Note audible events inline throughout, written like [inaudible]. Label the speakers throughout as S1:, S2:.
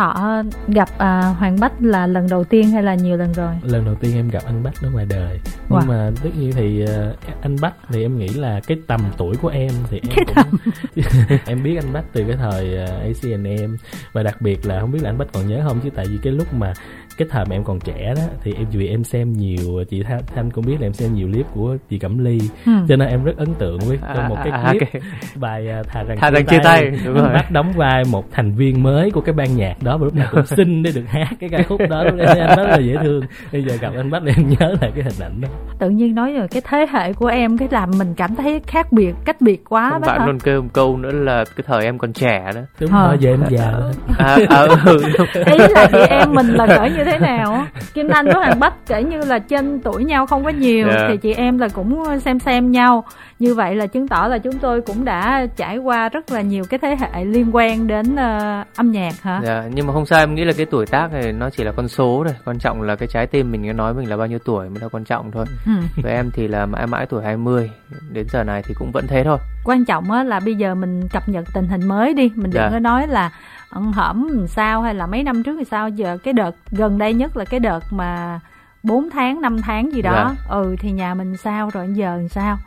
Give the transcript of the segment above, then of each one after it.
S1: thọ gặp à, hoàng bách là lần đầu tiên hay là nhiều lần rồi?
S2: Lần đầu tiên em gặp anh bách ở ngoài đời. Nhưng
S1: Wow.
S2: mà tất nhiên thì ờ, anh bách thì em nghĩ là cái tầm tuổi của em thì em
S1: Cái
S2: cũng [laughs] em biết anh bách từ cái thời ờ, ACNM và đặc biệt là không biết là anh bách còn nhớ không? Chứ tại vì cái lúc mà cái thời mà em còn trẻ đó thì em vì em xem nhiều chị Thanh, Thanh cũng biết là em xem nhiều clip của chị Cẩm Ly.
S1: Ừ.
S2: cho nên em rất ấn tượng với trong một cái
S3: À,
S2: clip
S3: cái-
S2: bài à, thà rằng
S3: Thà rằng chia tay, đúng
S2: anh
S3: rồi.
S2: bách đóng vai một thành viên mới của cái ban nhạc đó và lúc nào cũng [laughs] xinh để được hát cái ca khúc đó. Lúc đấy anh rất là dễ thương. Bây giờ gặp anh bách thì em nhớ lại cái hình ảnh đó.
S1: Tự nhiên nói rồi cái thế hệ của em cái làm mình cảm thấy khác biệt cách biệt quá
S3: Không, bạn luôn kêu một câu nữa là cái thời em còn trẻ đó.
S2: Đúng
S1: Ờ.
S2: rồi giờ em già
S3: à, à, ừ,
S1: ý là chị em mình là cỡ như thế nào á? Kim anh với hoàng bách kể như là trên tuổi nhau không có nhiều
S3: Dạ.
S1: thì chị em là cũng xem xem nhau. Như vậy là chứng tỏ là chúng tôi cũng đã trải qua rất là nhiều cái thế hệ liên quan đến ờ, âm nhạc hả?
S3: Dạ, nhưng mà không sao em nghĩ là cái tuổi tác này nó chỉ là con số thôi. Quan trọng là cái trái tim mình nói mình là bao nhiêu tuổi mới là quan trọng thôi.
S1: Ừ.
S3: với em thì là mãi mãi tuổi 20 đến giờ này thì cũng vẫn thế thôi.
S1: Quan trọng á là bây giờ mình cập nhật tình hình mới đi. Mình đừng
S3: Dạ.
S1: có nói là ẩn hẩm làm sao hay là mấy năm trước thì sao? Giờ cái đợt gần đây nhất là cái đợt mà 4 tháng 5 tháng gì đó. Ừ thì nhà mình sao rồi giờ làm sao?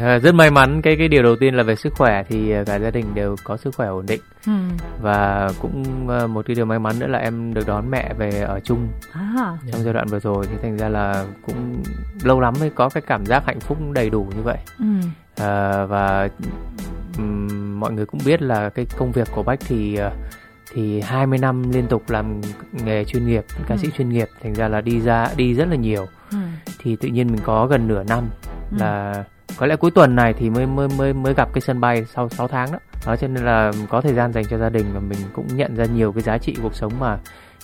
S3: À, [laughs] rất may mắn cái cái điều đầu tiên là về sức khỏe thì à, cả gia đình đều có sức khỏe ổn định.
S1: Ừ.
S3: và cũng à, một cái điều may mắn nữa là em được đón mẹ về ở chung
S1: à,
S3: trong giai đoạn vừa rồi. Thì thành ra là cũng lâu lắm mới có cái cảm giác hạnh phúc đầy đủ như vậy.
S1: Ừ.
S3: à, và ừm, mọi người cũng biết là cái công việc của Bách thì à, thì 20 năm liên tục làm nghề chuyên nghiệp ca sĩ
S1: Ừ.
S3: chuyên nghiệp thành ra là đi ra đi rất là nhiều
S1: Ừ.
S3: thì tự nhiên mình có gần nửa năm
S1: Ừ.
S3: là có lẽ cuối tuần này thì mới mới mới mới gặp cái sân bay sau 6 tháng đó. đó cho nên là có thời gian dành cho gia đình và mình cũng nhận ra nhiều cái giá trị cuộc sống mà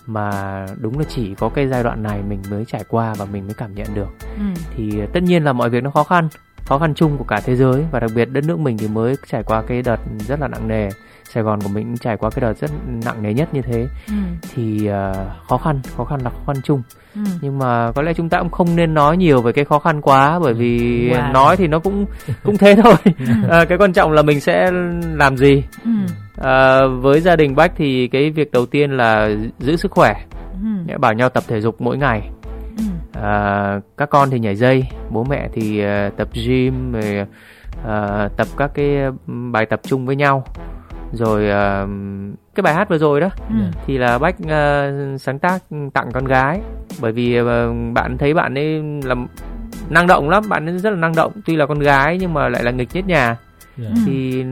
S3: mà đúng là chỉ có cái giai đoạn này mình mới trải qua và mình mới cảm nhận được
S1: Ừ.
S3: thì tất nhiên là mọi việc nó khó khăn khó khăn chung của cả thế giới và đặc biệt đất nước mình thì mới trải qua cái đợt rất là nặng nề Sài Gòn của mình cũng trải qua cái đợt rất nặng nề nhất như thế
S1: Ừ.
S3: thì ờ, khó khăn khó khăn là khó khăn chung
S1: Ừ.
S3: nhưng mà có lẽ chúng ta cũng không nên nói nhiều về cái khó khăn quá bởi vì
S1: Wow.
S3: nói thì nó cũng cũng thế thôi [laughs] à, cái quan trọng là mình sẽ làm gì
S1: Ừ.
S3: à, với gia đình bách thì cái việc đầu tiên là giữ sức khỏe
S1: Ừ.
S3: bảo nhau tập thể dục mỗi ngày
S1: Ừ.
S3: à, các con thì nhảy dây bố mẹ thì ờ, tập gym rồi ờ, tập các cái bài tập chung với nhau rồi ờ, cái bài hát vừa rồi đó
S1: Ừ.
S3: thì là bách ờ, sáng tác tặng con gái bởi vì ờ, bạn thấy bạn ấy là năng động lắm bạn ấy rất là năng động tuy là con gái nhưng mà lại là nghịch nhất nhà
S2: Dạ.
S1: Ừ.
S3: thì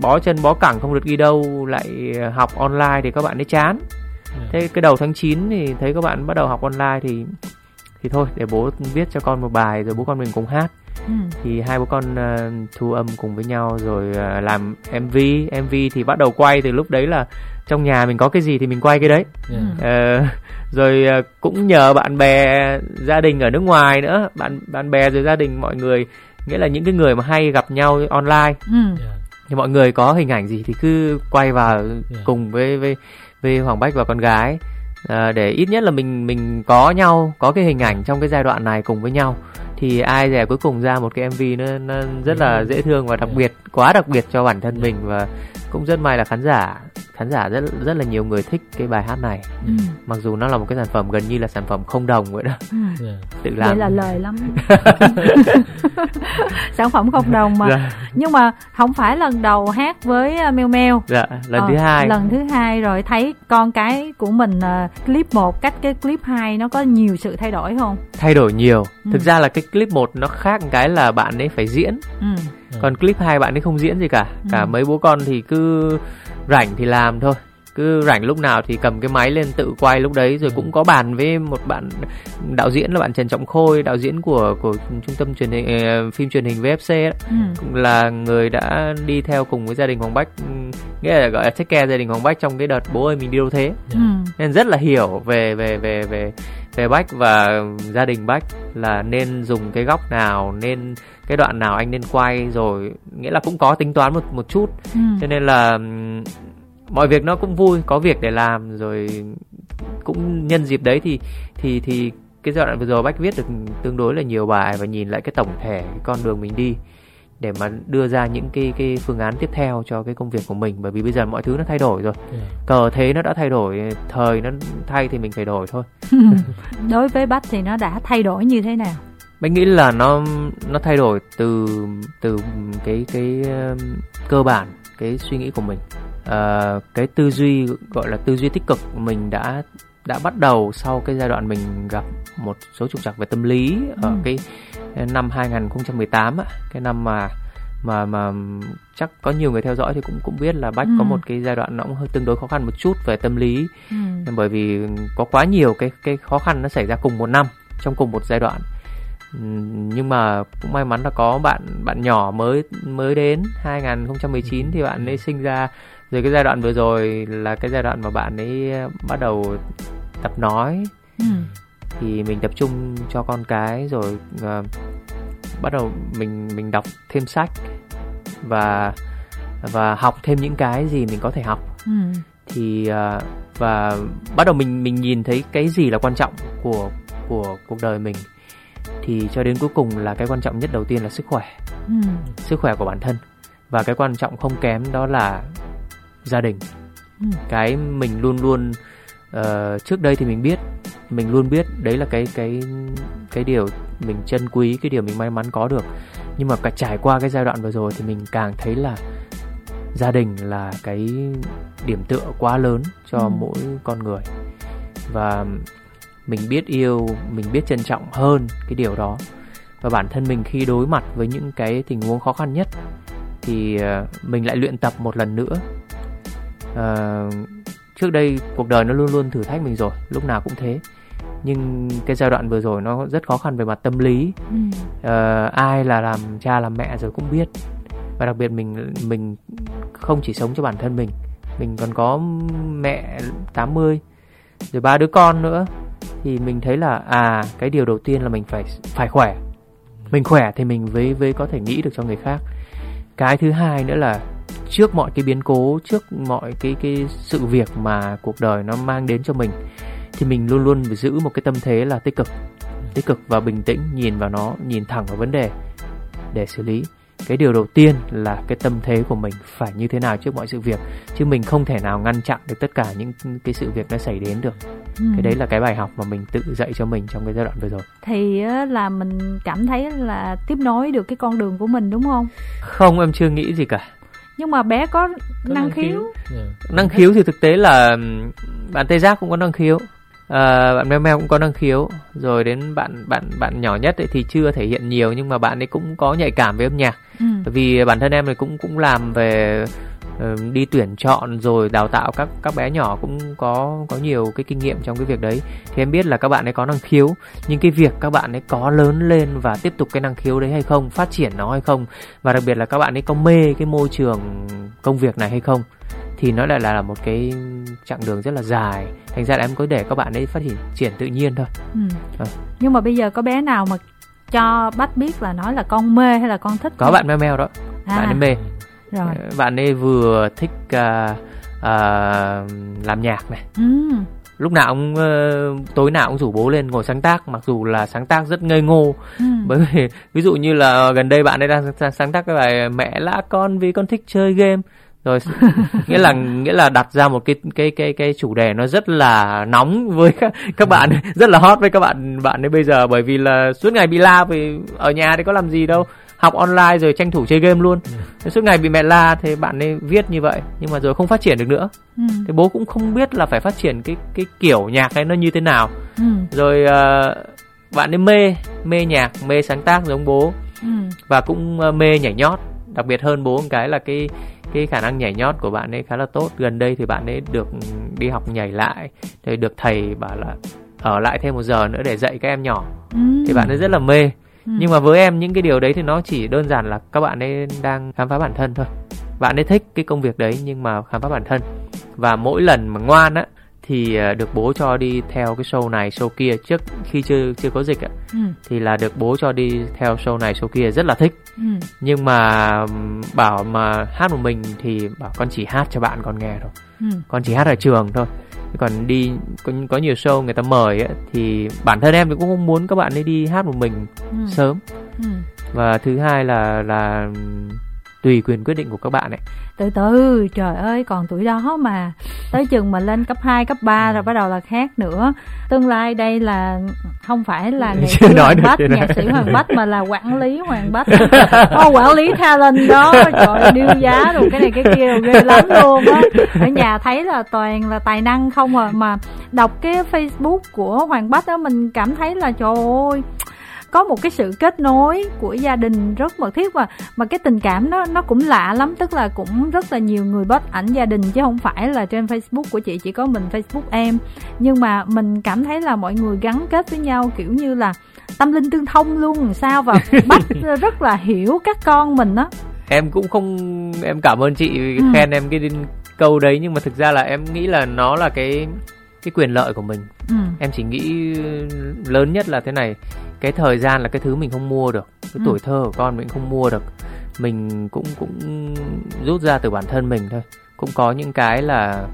S3: bó chân bó cẳng không được đi đâu lại học online thì các bạn ấy chán
S2: Dạ.
S3: thế cái đầu tháng 9 thì thấy các bạn bắt đầu học online thì thì thôi để bố viết cho con một bài rồi bố con mình cùng hát
S1: Ừ.
S3: thì hai bố con ờ, thu âm cùng với nhau rồi ờ, làm MV MV thì bắt đầu quay từ lúc đấy là trong nhà mình có cái gì thì mình quay cái đấy
S2: Dạ.
S3: Ờ, rồi ờ, cũng nhờ bạn bè gia đình ở nước ngoài nữa bạn bạn bè rồi gia đình mọi người nghĩa là những cái người mà hay gặp nhau online
S1: Ừ.
S2: Dạ.
S3: thì mọi người có hình ảnh gì thì cứ quay vào cùng với với với Hoàng Bách và con gái à, để ít nhất là mình mình có nhau có cái hình ảnh trong cái giai đoạn này cùng với nhau. Thì ai dè cuối cùng ra một cái MV nó, nó rất là dễ thương và đặc biệt quá đặc biệt cho bản thân mình và cũng rất may là khán giả khán giả rất rất là nhiều người thích cái bài hát này.
S1: Ừ.
S3: mặc dù nó là một cái sản phẩm gần như là sản phẩm không đồng vậy đó.
S1: Ừ.
S2: Dạ.
S3: tự
S1: vậy
S3: làm.
S1: là lời lắm. [laughs] Sản phẩm không đồng mà.
S3: Dạ,
S1: nhưng mà không phải lần đầu hát với Meo Meo
S3: dạ lần
S1: Ờ,
S3: thứ hai.
S1: lần thứ hai rồi thấy con cái của mình uh, clip 1 cách cái clip 2 nó có nhiều sự thay đổi không?
S3: Thay đổi nhiều.
S1: Ừ.
S3: thực ra là cái clip một nó khác một cái là bạn ấy phải diễn.
S1: Ừ.
S3: còn clip 2 bạn ấy không diễn gì cả cả
S1: Ừ.
S3: mấy bố con thì cứ rảnh thì làm thôi cứ rảnh lúc nào thì cầm cái máy lên tự quay lúc đấy rồi
S2: Ừ.
S3: cũng có bàn với một bạn đạo diễn là bạn Trần Trọng Khôi đạo diễn của của trung tâm truyền hình ờ, phim truyền hình VFC ấy,
S1: Ừ.
S3: cũng là người đã đi theo cùng với gia đình Hoàng Bách nghĩa là gọi là take care gia đình Hoàng Bách trong cái đợt bố ơi mình đi đâu thế
S1: Ừ.
S3: nên rất là hiểu về về về về về Bách và gia đình Bách là nên dùng cái góc nào nên cái đoạn nào anh nên quay rồi nghĩa là cũng có tính toán một một chút
S1: Ừ.
S3: cho nên là ừm, mọi việc nó cũng vui có việc để làm rồi cũng nhân dịp đấy thì thì thì cái giai đoạn vừa rồi Bách viết được tương đối là nhiều bài và nhìn lại cái tổng thể cái con đường mình đi để mà đưa ra những cái cái phương án tiếp theo cho cái công việc của mình bởi vì bây giờ mọi thứ nó thay đổi rồi yeah. cờ thế nó đã thay đổi thời nó thay thì mình phải đổi thôi [laughs] [laughs]
S1: đối với bách thì nó đã thay đổi như thế nào
S3: mình nghĩ là nó nó thay đổi từ từ cái cái um, cơ bản cái suy nghĩ của mình uh, cái tư duy gọi là tư duy tích cực mình đã đã bắt đầu sau cái giai đoạn mình gặp một số trục trặc về tâm lý ừ. ở cái năm 2018 á, cái năm mà mà mà chắc có nhiều người theo dõi thì cũng cũng biết là bách ừ. có một cái giai đoạn nó cũng hơi tương đối khó khăn một chút về tâm lý ừ. bởi vì có quá nhiều cái cái khó khăn nó xảy ra cùng một năm trong cùng một giai đoạn nhưng mà cũng may mắn là có bạn bạn nhỏ mới mới đến 2019 thì bạn ấy sinh ra rồi cái giai đoạn vừa rồi là cái giai đoạn mà bạn ấy bắt đầu tập nói ừ. Thì mình tập trung cho con cái rồi uh, bắt đầu mình mình đọc thêm sách và và học thêm những cái gì mình có thể học ừ. thì uh, và bắt đầu mình mình nhìn thấy cái gì là quan trọng của của cuộc đời mình thì cho đến cuối cùng là cái quan trọng nhất đầu tiên là sức khỏe ừ. sức khỏe của bản thân và cái quan trọng không kém đó là gia đình ừ. cái mình luôn luôn uh, trước đây thì mình biết mình luôn biết đấy là cái cái cái điều mình trân quý cái điều mình may mắn có được. Nhưng mà cả trải qua cái giai đoạn vừa rồi thì mình càng thấy là gia đình là cái điểm tựa quá lớn cho ừ. mỗi con người. Và mình biết yêu mình biết trân trọng hơn cái điều đó. Và bản thân mình khi đối mặt với những cái tình huống khó khăn nhất thì ờ, mình lại luyện tập một lần nữa. Uh, trước đây cuộc đời nó luôn luôn thử thách mình rồi lúc nào cũng thế nhưng cái giai đoạn vừa rồi nó rất khó khăn về mặt tâm lý. Ừ. uh, ai là làm cha làm mẹ rồi cũng biết. Và đặc biệt mình mình không chỉ sống cho bản thân mình mình còn có mẹ 80 rồi ba đứa con nữa. Thì mình thấy là à cái điều đầu tiên là mình phải phải khỏe. Mình khỏe thì mình với với có thể nghĩ được cho người khác. Cái thứ hai nữa là trước mọi cái biến cố trước mọi cái cái sự việc mà cuộc đời nó mang đến cho mình thì mình luôn luôn phải giữ một cái tâm thế là tích cực. Tích cực và bình tĩnh nhìn vào nó nhìn thẳng vào vấn đề để xử lý. Cái điều đầu tiên là cái tâm thế của mình phải như thế nào trước mọi sự việc chứ mình không thể nào ngăn chặn được tất cả những cái sự việc nó xảy đến được. Ừ. cái đấy là cái bài học mà mình tự dạy cho mình trong cái giai đoạn vừa rồi.
S1: Thì là mình cảm thấy là tiếp nối được cái con đường của mình đúng không?
S3: Không em chưa nghĩ gì cả.
S1: Nhưng mà bé có, có năng, khiếu, khiếu.
S3: Yeah. năng khiếu thì thực tế là bạn tê giác cũng có năng khiếu à, bạn meo meo cũng có năng khiếu. Rồi đến bạn bạn bạn nhỏ nhất ấy thì chưa thể hiện nhiều nhưng mà bạn ấy cũng có nhạy cảm với âm nhạc. Ừ. vì bản thân em thì cũng cũng làm về uh, đi tuyển chọn rồi đào tạo các các bé nhỏ cũng có có nhiều cái kinh nghiệm trong cái việc đấy. Thì em biết là các bạn ấy có năng khiếu nhưng cái việc các bạn ấy có lớn lên và tiếp tục cái năng khiếu đấy hay không phát triển nó hay không và đặc biệt là các bạn ấy có mê cái môi trường công việc này hay không thì nó lại là một cái chặng đường rất là dài thành ra là em có để các bạn ấy phát triển tự nhiên thôi ừ.
S1: à. nhưng mà bây giờ có bé nào mà cho bách biết là nói là con mê hay là con thích
S3: có không? bạn meo meo đó à. bạn ấy mê rồi. Ờ, bạn ấy vừa thích uh, uh, làm nhạc này ừ. lúc nào cũng uh, tối nào cũng rủ bố lên ngồi sáng tác mặc dù là sáng tác rất ngây ngô ừ. bởi vì ví dụ như là gần đây bạn ấy đang sáng tác cái bài mẹ lã con vì con thích chơi game rồi nghĩa là nghĩa là đặt ra một cái cái cái cái chủ đề nó rất là nóng với các, các bạn [laughs] rất là hot với các bạn bạn ấy bây giờ. Bởi vì là suốt ngày bị la vì ở nhà thì có làm gì đâu. Học online rồi tranh thủ chơi game luôn. Ừ. suốt ngày bị mẹ la thì bạn ấy viết như vậy. Nhưng mà rồi không phát triển được nữa. Ừ. thì bố cũng không biết là phải phát triển cái cái kiểu nhạc ấy nó như thế nào. Ừ. rồi uh, bạn ấy mê mê nhạc mê sáng tác giống bố. Ừ. và cũng uh, mê nhảy nhót. Đặc biệt hơn bố một cái là cái cái khả năng nhảy nhót của bạn ấy khá là tốt. Gần đây thì bạn ấy được đi học nhảy lại rồi được thầy bảo là ở lại thêm một giờ nữa để dạy các em nhỏ. Ừ. thì bạn ấy rất là mê. Ừ. nhưng mà với em những cái điều đấy thì nó chỉ đơn giản là các bạn ấy đang khám phá bản thân thôi. Bạn ấy thích cái công việc đấy nhưng mà khám phá bản thân. Và mỗi lần mà ngoan á thì à, được bố cho đi theo cái show này show kia trước khi chưa chưa có dịch ạ ừ. thì là được bố cho đi theo show này show kia rất là thích ừ. nhưng mà bảo mà hát một mình thì bảo con chỉ hát cho bạn con nghe thôi ừ. con chỉ hát ở trường thôi còn đi có, có nhiều show người ta mời ấy, thì bản thân em thì cũng không muốn các bạn ấy đi hát một mình ừ. sớm ừ. và thứ hai là là tùy quyền quyết định của các bạn ấy.
S1: Từ từ trời ơi còn tuổi đó mà. Tới chừng mà lên cấp 2, cấp 3 rồi bắt đầu là khác nữa. Tương lai đây là không phải là nghệ sĩ hoàng bách nhạc sĩ hoàng bách mà là quản lý hoàng bách. [laughs] Oh, quản lý talent đó trời điêu giá rồi cái này cái kia rồi ghê lắm luôn á. Ở nhà thấy là toàn là tài năng không à. Mà đọc cái facebook của hoàng bách đó mình cảm thấy là trời ơi có một cái sự kết nối của gia đình rất mật thiết và mà cái tình cảm nó nó cũng lạ lắm tức là cũng rất là nhiều người post ảnh gia đình chứ không phải là trên Facebook của chị chỉ có mình Facebook em nhưng mà mình cảm thấy là mọi người gắn kết với nhau kiểu như là tâm linh tương thông luôn sao và [laughs] bắt rất là hiểu các con mình đó
S3: em cũng không em cảm ơn chị ừ. khen em cái câu đấy nhưng mà thực ra là em nghĩ là nó là cái cái quyền lợi của mình ừ. em chỉ nghĩ lớn nhất là thế này cái thời gian là cái thứ mình không mua được cái ừ. tuổi thơ của con mình không mua được. Mình cũng cũng rút ra từ bản thân mình thôi. Cũng có những cái là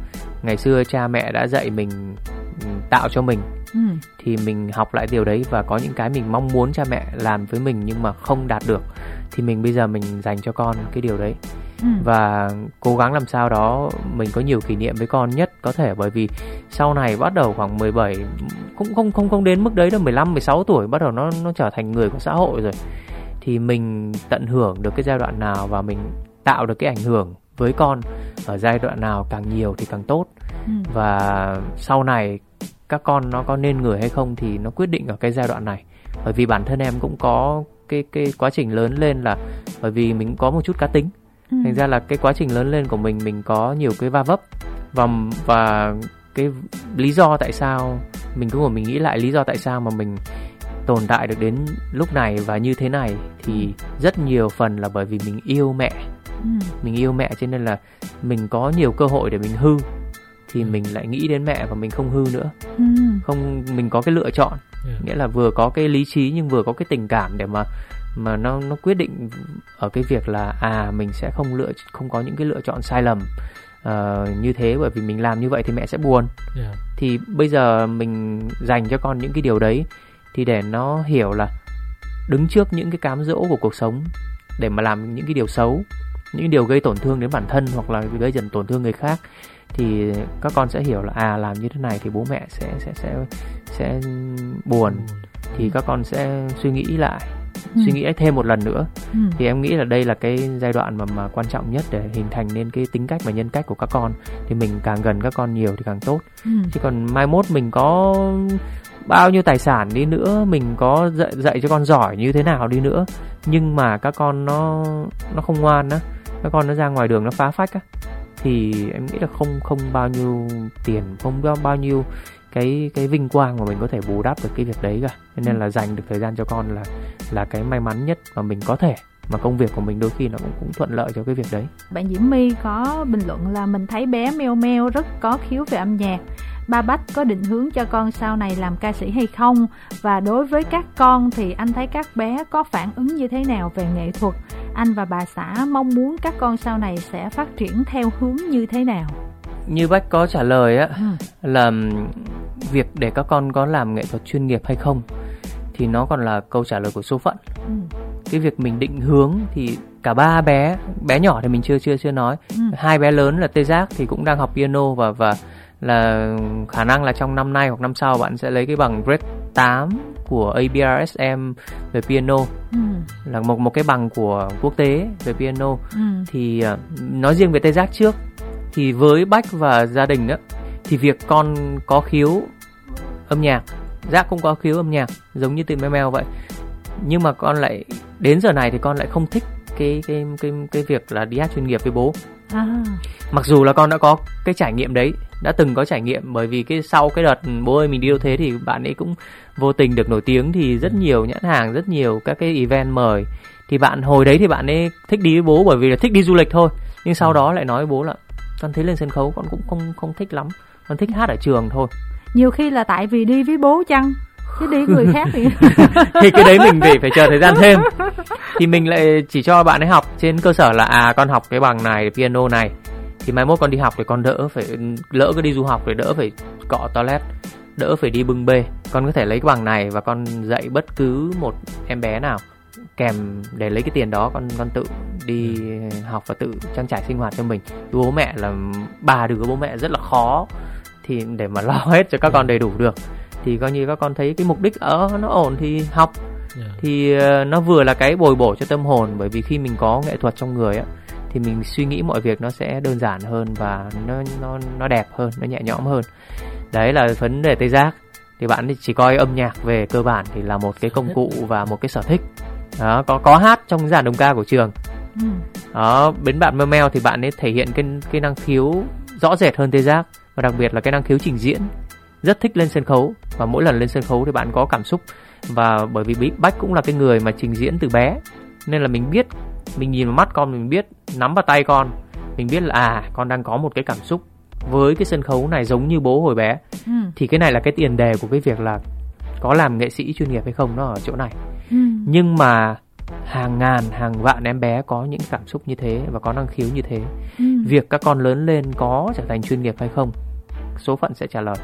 S3: ngày xưa cha mẹ đã dạy mình ừ, tạo cho mình. Ừ. thì mình học lại điều đấy và có những cái mình mong muốn cha mẹ làm với mình nhưng mà không đạt được. Thì mình bây giờ mình dành cho con cái điều đấy ừ. và cố gắng làm sao đó mình có nhiều kỷ niệm với con nhất có thể bởi vì sau này bắt đầu khoảng 17 cũng không không không đến mức đấy đâu 15 16 tuổi bắt đầu nó nó trở thành người của xã hội rồi thì mình tận hưởng được cái giai đoạn nào và mình tạo được cái ảnh hưởng với con ở giai đoạn nào càng nhiều thì càng tốt ừ. và sau này các con nó có nên người hay không thì nó quyết định ở cái giai đoạn này bởi vì bản thân em cũng có cái cái quá trình lớn lên là bởi vì mình có một chút cá tính ừ. thành ra là cái quá trình lớn lên của mình mình có nhiều cái va vấp và và cái lý do tại sao mình cứ ngồi mình nghĩ lại lý do tại sao mà mình tồn tại được đến lúc này và như thế này thì rất nhiều phần là bởi vì mình yêu mẹ ừ. mình yêu mẹ cho nên là mình có nhiều cơ hội để mình hư thì mình lại nghĩ đến mẹ và mình không hư nữa ừ. không mình có cái lựa chọn yeah. nghĩa là vừa có cái lý trí nhưng vừa có cái tình cảm để mà mà nó nó quyết định ở cái việc là à mình sẽ không lựa không có những cái lựa chọn sai lầm uh, như thế bởi vì mình làm như vậy thì mẹ sẽ buồn. Yeah. thì bây giờ mình dành cho con những cái điều đấy thì để nó hiểu là đứng trước những cái cám dỗ của cuộc sống để mà làm những cái điều xấu những điều gây tổn thương đến bản thân hoặc là gây dần tổn thương người khác thì các con sẽ hiểu là à làm như thế này thì bố mẹ sẽ sẽ sẽ sẽ buồn. Thì các con sẽ suy nghĩ lại ừ. suy nghĩ thêm một lần nữa ừ. thì em nghĩ là đây là cái giai đoạn mà mà quan trọng nhất để hình thành nên cái tính cách và nhân cách của các con thì mình càng gần các con nhiều thì càng tốt ừ. chứ còn mai mốt mình có bao nhiêu tài sản đi nữa mình có dạy dạy cho con giỏi như thế nào đi nữa nhưng mà các con nó nó không ngoan á các con nó ra ngoài đường nó phá phách á thì em nghĩ là không không bao nhiêu tiền không bao nhiêu cái cái vinh quang mà mình có thể bù đắp được cái việc đấy cả nên ừ. là dành được thời gian cho con là là cái may mắn nhất mà mình có thể mà công việc của mình đôi khi nó cũng cũng thuận lợi cho cái việc đấy.
S1: Bạn Diễm My có bình luận là mình thấy bé Meo Meo rất có khiếu về âm nhạc. Ba Bách có định hướng cho con sau này làm ca sĩ hay không? Và đối với các con thì anh thấy các bé có phản ứng như thế nào về nghệ thuật? Anh và bà xã mong muốn các con sau này sẽ phát triển theo hướng như thế nào?
S3: Như Bách có trả lời á ừ. là việc để các con có làm nghệ thuật chuyên nghiệp hay không thì nó còn là câu trả lời của số phận. Ừ. Cái việc mình định hướng thì cả ba bé, bé nhỏ thì mình chưa chưa chưa nói. Ừ. Hai bé lớn là Tê Giác thì cũng đang học piano và và là khả năng là trong năm nay hoặc năm sau bạn sẽ lấy cái bằng grade 8 của ABRSM về piano ừ. là một một cái bằng của quốc tế về piano ừ. thì uh, nói riêng về tê giác trước thì với bách và gia đình đó thì việc con có khiếu âm nhạc giác cũng có khiếu âm nhạc giống như từ meo vậy. Nhưng mà con lại đến giờ này thì con lại không thích cái cái cái cái việc là đi hát chuyên nghiệp với bố. À. mặc dù là con đã có cái trải nghiệm đấy đã từng có trải nghiệm bởi vì cái sau cái đợt bố ơi mình đi đâu thế thì bạn ấy cũng vô tình được nổi tiếng thì rất nhiều nhãn hàng rất nhiều các cái event mời. Thì bạn hồi đấy thì bạn ấy thích đi với bố bởi vì là thích đi du lịch thôi. Nhưng sau ừ. đó lại nói với bố là con thấy lên sân khấu con cũng không không thích lắm con thích hát ở trường thôi.
S1: Nhiều khi là tại vì đi với bố chăng? Chứ đi người khác thì [laughs]
S3: thì cái đấy mình phải phải chờ thời gian thêm. Thì mình lại chỉ cho bạn ấy học. Trên cơ sở là à con học cái bằng này piano này. Thì mai mốt con đi học thì con đỡ phải lỡ cái đi du học thì đỡ phải cọ toilet đỡ phải đi bưng bê. Con có thể lấy cái bằng này và con dạy bất cứ một em bé nào. Kèm để lấy cái tiền đó con con tự đi học và tự trang trải sinh hoạt cho mình. Bố mẹ là ba đứa bố mẹ rất là khó thì để mà lo [laughs] hết cho các con đầy đủ được. Thì coi như các con thấy cái mục đích ở nó ổn thì học. Yeah. thì ờ, nó vừa là cái bồi bổ cho tâm hồn bởi vì khi mình có nghệ thuật trong người á thì mình suy nghĩ mọi việc nó sẽ đơn giản hơn và nó nó nó đẹp hơn nó nhẹ nhõm hơn. Đấy là vấn đề tê giác. Thì bạn chỉ coi âm nhạc về cơ bản thì là một cái công cụ và một cái sở thích. Đó có có hát trong dàn đồng ca của trường. Ừ. đó bên bạn meo meo thì bạn ấy thể hiện cái cái năng khiếu rõ rệt hơn tê giác và đặc biệt là cái năng khiếu trình diễn. Rất thích lên sân khấu. Và mỗi lần lên sân khấu thì bạn có cảm xúc. Và bởi vì bách cũng là cái người mà trình diễn từ bé nên là mình biết mình nhìn vào mắt con mình biết nắm vào tay con. Mình biết là à con đang có một cái cảm xúc với cái sân khấu này giống như bố hồi bé. Ừ. thì cái này là cái tiền đề của cái việc là có làm nghệ sĩ chuyên nghiệp hay không nó ở chỗ này. Ừ. nhưng mà hàng ngàn hàng vạn em bé có những cảm xúc như thế và có năng khiếu như thế. Ừ. việc các con lớn lên có trở thành chuyên nghiệp hay không số phận sẽ trả lời.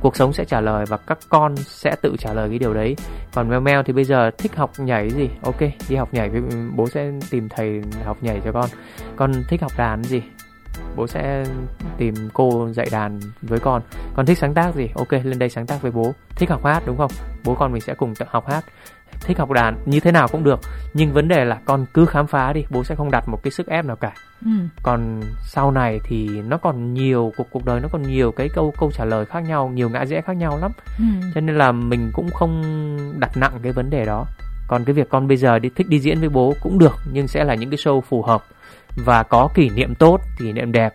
S3: Cuộc sống sẽ trả lời và các con sẽ tự trả lời cái điều đấy. Còn mèo mèo thì bây giờ thích học nhảy gì? Ok, đi học nhảy với bố sẽ tìm thầy học nhảy cho con. Con thích học đàn gì? Bố sẽ tìm cô dạy đàn với con. Con thích sáng tác gì? Ok, lên đây sáng tác với bố. Thích học hát, đúng không? Bố con mình sẽ cùng học hát thích học đàn như thế nào cũng được. Nhưng vấn đề là con cứ khám phá đi bố sẽ không đặt một cái sức ép nào cả. Ừ. còn sau này thì nó còn nhiều cuộc cuộc đời nó còn nhiều cái câu câu trả lời khác nhau nhiều ngã rẽ khác nhau lắm. Ừ. cho nên là mình cũng không đặt nặng cái vấn đề đó. Còn cái việc con bây giờ đi thích đi diễn với bố cũng được nhưng sẽ là những cái show phù hợp và có kỷ niệm tốt kỷ niệm đẹp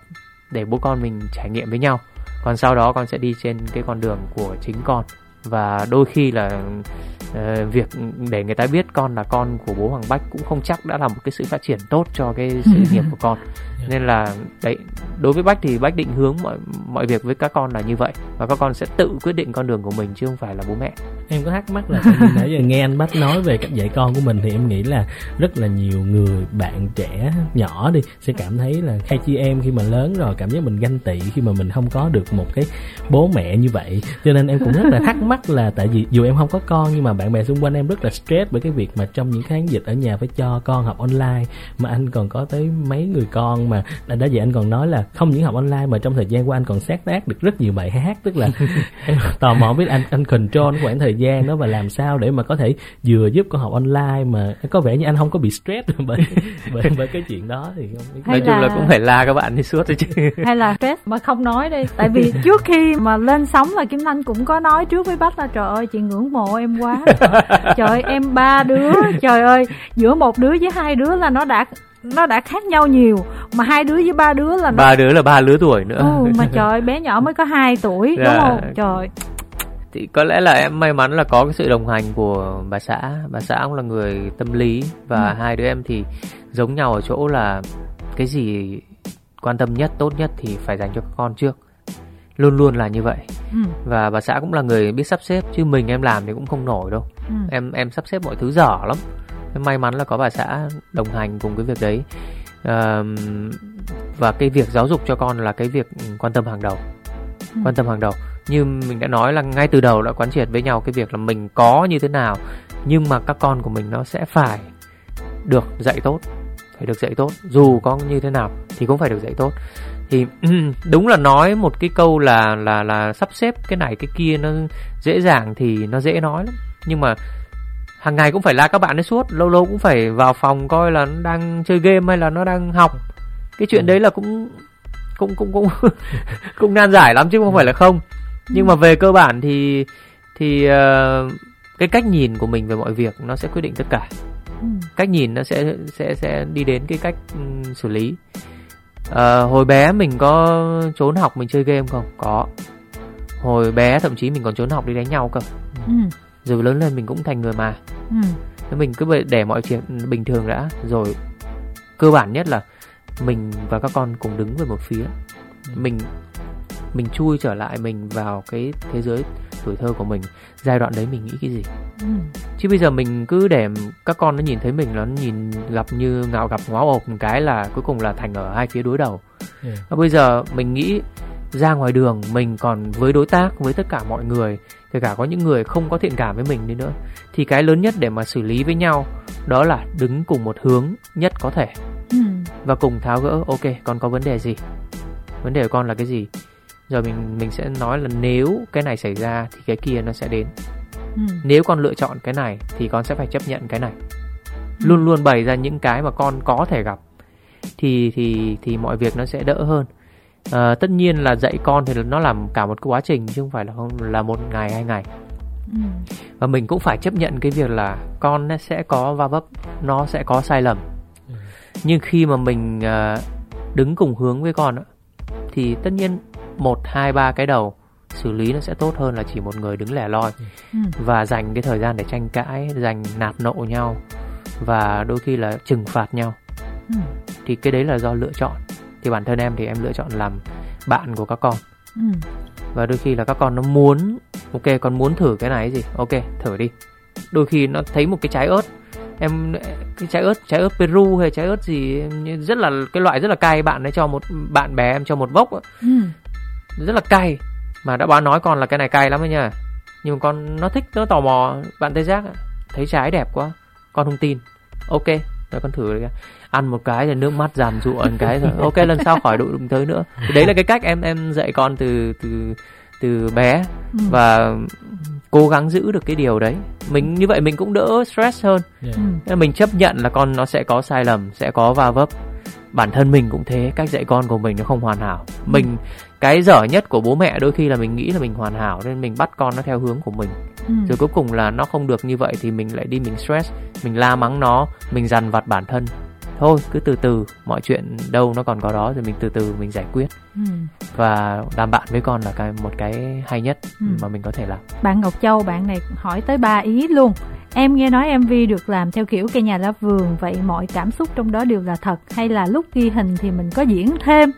S3: để bố con mình trải nghiệm với nhau. Còn sau đó con sẽ đi trên cái con đường của chính con và đôi khi là uh, việc để người ta biết con là con của bố Hoàng Bách cũng không chắc đã là một cái sự phát triển tốt cho cái sự nghiệp [laughs] của con. Nên là đấy đối với Bách thì Bách định hướng mọi mọi việc với các con là như vậy. Và các con sẽ tự quyết định con đường của mình chứ không phải là bố mẹ.
S2: Em có thắc mắc là nãy giờ nghe anh Bách nói về cách dạy con của mình thì em nghĩ là rất là nhiều người bạn trẻ nhỏ đi sẽ cảm thấy là hai chị em khi mà lớn rồi cảm giác mình ganh tị khi mà mình không có được một cái bố mẹ như vậy. Cho nên em cũng rất là thắc mắc [laughs] là tại vì dù em không có con nhưng mà bạn bè xung quanh em rất là stress bởi cái việc mà trong những tháng dịch ở nhà phải cho con học online. Mà anh còn có tới mấy người con mà đã đã vậy anh còn nói là không những học online mà trong thời gian qua anh còn sáng tác được rất nhiều bài hát. Tức là [laughs] em tò mò biết anh anh control khoảng thời gian đó và làm sao để mà có thể vừa giúp con học online mà có vẻ như anh không có bị stress [laughs] bởi bởi, bởi cái chuyện đó thì không
S3: biết. nói chung là... là cũng phải la các bạn đi suốt thôi chứ.
S1: Hay là stress mà không nói đi tại vì [laughs] trước khi mà lên sóng là kim thanh cũng có nói trước với bách là trời ơi chị ngưỡng mộ em quá [laughs] trời ơi. Em ba đứa trời ơi giữa một đứa với hai đứa là nó đã nó đã khác nhau nhiều mà hai đứa với ba đứa là nó...
S3: ba đứa là ba lứa tuổi nữa.
S1: Ừ, mà trời bé nhỏ mới có 2 tuổi đúng dạ. không? Trời.
S3: Thì có lẽ là em may mắn là có cái sự đồng hành của bà xã. Bà xã cũng là người tâm lý và ừ. hai đứa em thì giống nhau ở chỗ là cái gì quan tâm nhất tốt nhất thì phải dành cho các con trước luôn luôn là như vậy. Ừ. và bà xã cũng là người biết sắp xếp chứ mình em làm thì cũng không nổi đâu. Ừ. em em sắp xếp mọi thứ dở lắm. May mắn là có bà xã đồng hành cùng cái việc đấy. À, và cái việc giáo dục cho con là cái việc quan tâm hàng đầu. Ừ. quan tâm hàng đầu. Như mình đã nói là ngay từ đầu đã quán triệt với nhau cái việc là mình có như thế nào nhưng mà các con của mình nó sẽ phải được dạy tốt phải được dạy tốt. Dù có như thế nào thì cũng phải được dạy tốt thì đúng là nói một cái câu là là là sắp xếp cái này cái kia nó dễ dàng thì nó dễ nói lắm. Nhưng mà hàng ngày cũng phải la các bạn ấy suốt lâu lâu cũng phải vào phòng coi là nó đang chơi game hay là nó đang học. Cái chuyện đấy là cũng cũng cũng cũng [laughs] cũng nan giải lắm chứ không phải là không. Nhưng mà về cơ bản thì thì uh, cái cách nhìn của mình về mọi việc nó sẽ quyết định tất cả. Ừ. cách nhìn nó sẽ sẽ sẽ đi đến cái cách um, xử lý uh, hồi bé mình có trốn học mình chơi game không? Có. Hồi bé thậm chí mình còn trốn học đi đánh nhau cơ. Ừ. Rồi lớn lên mình cũng thành người mà. Ừ. mình cứ để mọi chuyện bình thường đã. Rồi cơ bản nhất là mình và các con cùng đứng về một phía. Mình mình chui trở lại mình vào cái thế giới tuổi thơ của mình. Giai đoạn đấy mình nghĩ cái gì? Ừ. chứ bây giờ mình cứ để các con nó nhìn thấy mình nó nhìn gặp như ngạo gặp ngó ộp một cái là cuối cùng là thành ở hai phía đối đầu. Yeah. và bây giờ mình nghĩ ra ngoài đường mình còn với đối tác với tất cả mọi người kể cả có những người không có thiện cảm với mình đi nữa thì cái lớn nhất để mà xử lý với nhau đó là đứng cùng một hướng nhất có thể. Ừ. và cùng tháo gỡ ok con có vấn đề gì? Vấn đề của con là cái gì? Rồi mình mình sẽ nói là nếu cái này xảy ra thì cái kia nó sẽ đến ừ. nếu con lựa chọn cái này thì con sẽ phải chấp nhận cái này ừ. luôn luôn bày ra những cái mà con có thể gặp thì thì thì mọi việc nó sẽ đỡ hơn à, tất nhiên là dạy con thì nó làm cả một quá trình chứ không phải là không là một ngày hai ngày ừ. và mình cũng phải chấp nhận cái việc là con nó sẽ có va vấp nó sẽ có sai lầm ừ. nhưng khi mà mình uh, đứng cùng hướng với con thì tất nhiên một hai ba cái đầu xử lý nó sẽ tốt hơn là chỉ một người đứng lẻ loi. Ừ. và dành cái thời gian để tranh cãi dành nạt nộ nhau và đôi khi là trừng phạt nhau. Ừ. thì cái đấy là do lựa chọn. Thì bản thân em thì em lựa chọn làm bạn của các con. Ừ. và đôi khi là các con nó muốn ok con muốn thử cái này gì? Ok thử đi. Đôi khi nó thấy một cái trái ớt. Em cái trái ớt trái ớt Peru hay trái ớt gì rất là cái loại rất là cay bạn ấy cho một bạn bè em cho một vốc ừ. rất là cay mà đã báo nói con là cái này cay lắm ấy nha. Nhưng mà con nó thích nó tò mò. Bạn tê giác thấy trái đẹp quá. Con không tin. Ok rồi con thử ăn một cái rồi nước mắt giàn rụa một cái rồi ok lần sau khỏi đụng tới nữa. Thì đấy là cái cách em em dạy con từ từ từ bé. Ừ. và cố gắng giữ được cái điều đấy. Mình như vậy mình cũng đỡ stress hơn. Yeah. ừ. mình chấp nhận là con nó sẽ có sai lầm sẽ có va vấp. Bản thân mình cũng thế. Cách dạy con của mình nó không hoàn hảo. Ừ. mình cái dở nhất của bố mẹ đôi khi là mình nghĩ là mình hoàn hảo nên mình bắt con nó theo hướng của mình ừ. rồi cuối cùng là nó không được như vậy thì mình lại đi mình stress mình la mắng nó mình dằn vặt bản thân thôi cứ từ từ mọi chuyện đâu nó còn có đó rồi mình từ từ mình giải quyết ừ. và làm bạn với con là cái một cái hay nhất ừ. mà mình có thể làm
S1: bạn Ngọc Châu bạn này hỏi tới ba ý luôn em nghe nói MV được làm theo kiểu cây nhà lá vườn vậy mọi cảm xúc trong đó đều là thật hay là lúc ghi hình thì mình có diễn thêm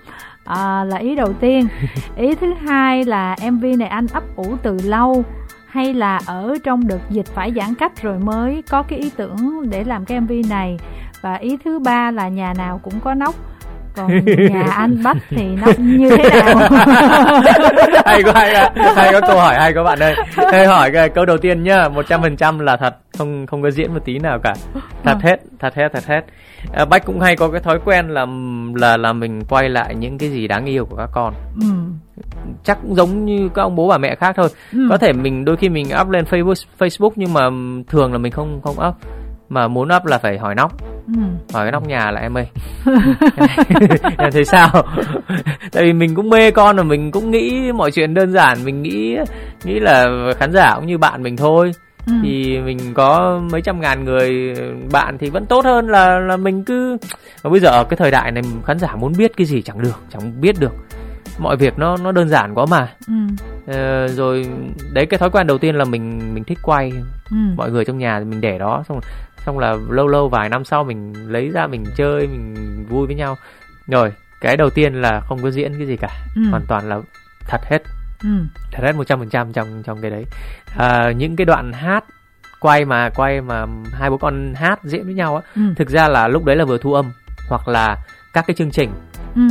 S1: à, là ý đầu tiên. [laughs] Ý thứ hai là MV này anh ấp ủ từ lâu hay là ở trong đợt dịch phải giãn cách rồi mới có cái ý tưởng để làm cái MV này? Và ý thứ ba là nhà nào cũng có nóc còn nhà anh bách thì nó như thế nào? [laughs]
S3: Hay quá hay, hay có câu hỏi hay các bạn ơi. Hay hỏi cái câu đầu tiên nhá một trăm phần trăm là thật không không có diễn một tí nào cả. Thật hết thật hết thật hết. À, bách cũng hay có cái thói quen là là là mình quay lại những cái gì đáng yêu của các con. Ừ. chắc cũng giống như các ông bố bà mẹ khác thôi. Ừ. có thể mình đôi khi mình up lên facebook facebook nhưng mà thường là mình không không up. Mà muốn up là phải hỏi nóc ừ. hỏi cái nóc nhà là em ơi [laughs] em thấy sao tại vì mình cũng mê con và mình cũng nghĩ mọi chuyện đơn giản mình nghĩ nghĩ là khán giả cũng như bạn mình thôi ừ. thì mình có mấy trăm ngàn người bạn thì vẫn tốt hơn là là mình cứ và bây giờ ở cái thời đại này khán giả muốn biết cái gì chẳng được chẳng biết được mọi việc nó nó đơn giản quá mà ừ. ờ, rồi đấy cái thói quen đầu tiên là mình mình thích quay ừ. mọi người trong nhà thì mình để đó xong xong là lâu lâu vài năm sau mình lấy ra mình chơi mình vui với nhau rồi cái đầu tiên là không có diễn cái gì cả ừ. hoàn toàn là thật hết ừ. thật hết một trăm phần trăm trong trong cái đấy à, những cái đoạn hát quay mà quay mà hai bố con hát diễn với nhau á ừ. thực ra là lúc đấy là vừa thu âm hoặc là các cái chương trình ừ.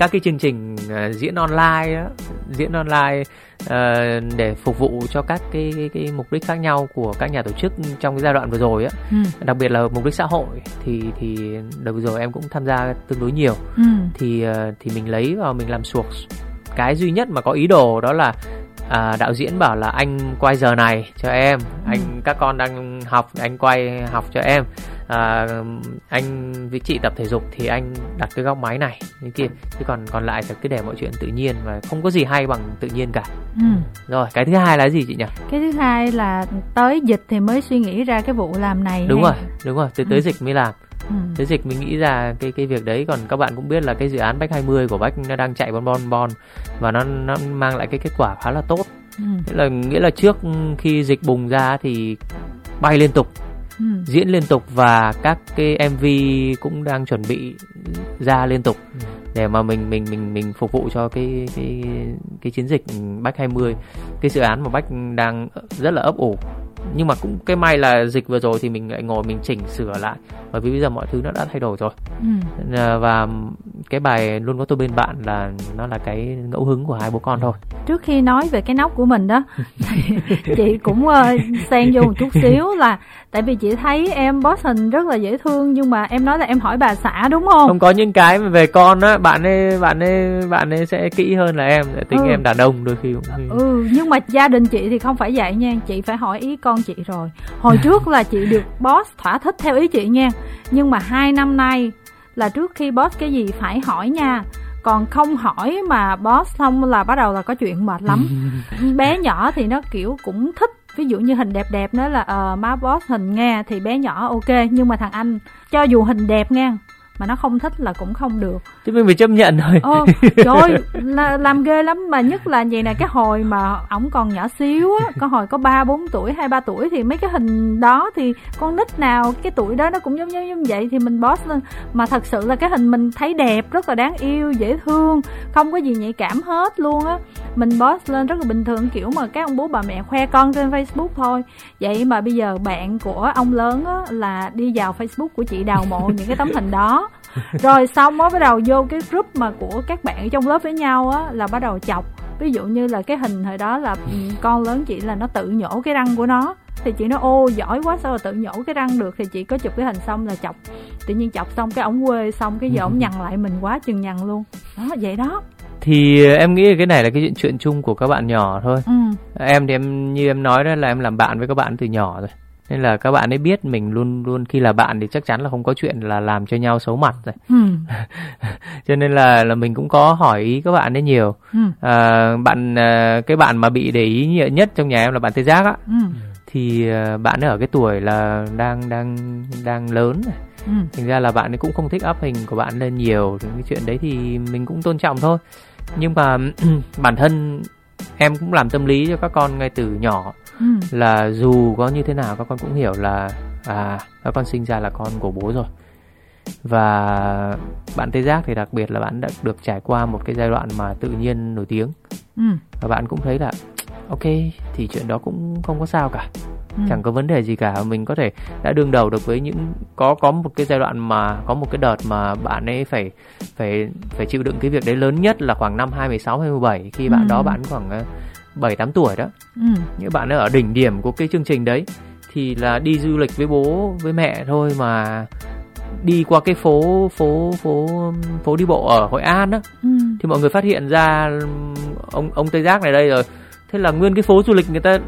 S3: Các cái chương trình uh, diễn online á, diễn online uh, để phục vụ cho các cái, cái cái mục đích khác nhau của các nhà tổ chức trong cái giai đoạn vừa rồi á ừ. đặc biệt là mục đích xã hội thì thì đợt vừa rồi em cũng tham gia tương đối nhiều ừ. thì uh, thì mình lấy vào mình làm suộc cái duy nhất mà có ý đồ đó là à, đạo diễn bảo là anh quay giờ này cho em ừ. anh các con đang học anh quay học cho em à, anh với chị tập thể dục thì anh đặt cái góc máy này như kia chứ còn còn lại thì cứ để mọi chuyện tự nhiên và không có gì hay bằng tự nhiên cả ừ. rồi cái thứ hai là gì chị nhỉ
S1: cái thứ hai là tới dịch thì mới suy nghĩ ra cái vụ làm này
S3: đúng hay? rồi đúng rồi tới tới ừ. dịch mới làm ừ. tới dịch mình nghĩ ra cái cái việc đấy còn các bạn cũng biết là cái dự án bách 20 của bách nó đang chạy bon bon bon và nó nó mang lại cái kết quả khá là tốt ừ. nghĩa là nghĩa là trước khi dịch bùng ra thì bay liên tục ừ. diễn liên tục và các cái MV cũng đang chuẩn bị ra liên tục ừ. để mà mình mình mình mình phục vụ cho cái cái cái chiến dịch Bách 20 cái dự án mà Bách đang rất là ấp ủ nhưng mà cũng cái may là dịch vừa rồi thì mình lại ngồi mình chỉnh sửa lại bởi vì bây giờ mọi thứ nó đã thay đổi rồi ừ. và cái bài luôn có tôi bên bạn là nó là cái ngẫu hứng của hai bố con thôi.
S1: Trước khi nói về cái nóc của mình đó [laughs] chị cũng uh, xen vô một chút xíu là tại vì chị thấy em boss hình rất là dễ thương nhưng mà em nói là em hỏi bà xã đúng không?
S3: Không có những cái về con á bạn ấy bạn ấy bạn ấy sẽ kỹ hơn là em tính ừ. em đàn ông đôi khi cũng
S1: ừ nhưng mà gia đình chị thì không phải vậy nha chị phải hỏi ý con chị rồi. Hồi [laughs] trước là chị được boss thỏa thích theo ý chị nha nhưng mà hai năm nay là trước khi boss cái gì phải hỏi nha. Còn không hỏi mà boss xong là bắt đầu là có chuyện mệt lắm. [laughs] Bé nhỏ thì nó kiểu cũng thích ví dụ như hình đẹp đẹp nữa là uh, má boss hình nghe thì bé nhỏ ok nhưng mà thằng anh cho dù hình đẹp nghe mà nó không thích là cũng không được.
S3: Chứ mình phải chấp nhận thôi.
S1: Ờ, trời [laughs] là, làm ghê lắm mà nhất là vậy nè cái hồi mà ổng còn nhỏ xíu á có hồi có ba bốn tuổi hai ba tuổi thì mấy cái hình đó thì con nít nào cái tuổi đó nó cũng giống giống như vậy thì mình boss lên. Mà thật sự là cái hình mình thấy đẹp rất là đáng yêu dễ thương không có gì nhạy cảm hết luôn á. Mình boss lên rất là bình thường kiểu mà các ông bố bà mẹ khoe con trên facebook thôi. Vậy mà bây giờ bạn của ông lớn á là đi vào facebook của chị đào mộ những cái tấm hình đó [laughs] rồi xong mới bắt đầu vô cái group mà của các bạn trong lớp với nhau á là bắt đầu chọc. Ví dụ như là cái hình hồi đó là ừ, con lớn chị là nó tự nhổ cái răng của nó thì chị nói ô giỏi quá sao mà tự nhổ cái răng được? Thì chị có chụp cái hình xong là chọc. Tự nhiên chọc xong cái ổng quê xong cái giờ ổng nhằn lại mình quá chừng nhằn luôn. Đó vậy đó.
S3: Thì em nghĩ cái này là cái chuyện chuyện chung của các bạn nhỏ thôi. Ừ. em thì em như em nói đó là em làm bạn với các bạn từ nhỏ rồi nên là các bạn ấy biết mình luôn luôn khi là bạn thì chắc chắn là không có chuyện là làm cho nhau xấu mặt rồi ừ. [laughs] cho nên là là mình cũng có hỏi ý các bạn ấy nhiều ừ. à, bạn à, cái bạn mà bị để ý nhiều nhất trong nhà em là bạn tê giác á ừ. thì à, bạn ấy ở cái tuổi là đang đang đang lớn ừ. thành ra là bạn ấy cũng không thích up hình của bạn lên nhiều cái chuyện đấy thì mình cũng tôn trọng thôi nhưng mà [clears throat] bản thân em cũng làm tâm lý cho các con ngay từ nhỏ ừ. là dù có như thế nào các con cũng hiểu là à các con sinh ra là con của bố rồi và bạn tê giác thì đặc biệt là bạn đã được trải qua một cái giai đoạn mà tự nhiên nổi tiếng ừ. và bạn cũng thấy là ok thì chuyện đó cũng không có sao cả ừ. chẳng có vấn đề gì cả mình có thể đã đương đầu được với những có có một cái giai đoạn mà có một cái đợt mà bạn ấy phải phải phải chịu đựng cái việc đấy lớn nhất là khoảng năm 2016 2017 khi bạn ừ. đó bạn khoảng ờ, bảy tám tuổi đó ừ. những bạn ở đỉnh điểm của cái chương trình đấy thì là đi du lịch với bố với mẹ thôi mà đi qua cái phố phố phố phố đi bộ ở Hội An á ừ. thì mọi người phát hiện ra ông ông Tây Giác này đây rồi thế là nguyên cái phố du lịch người ta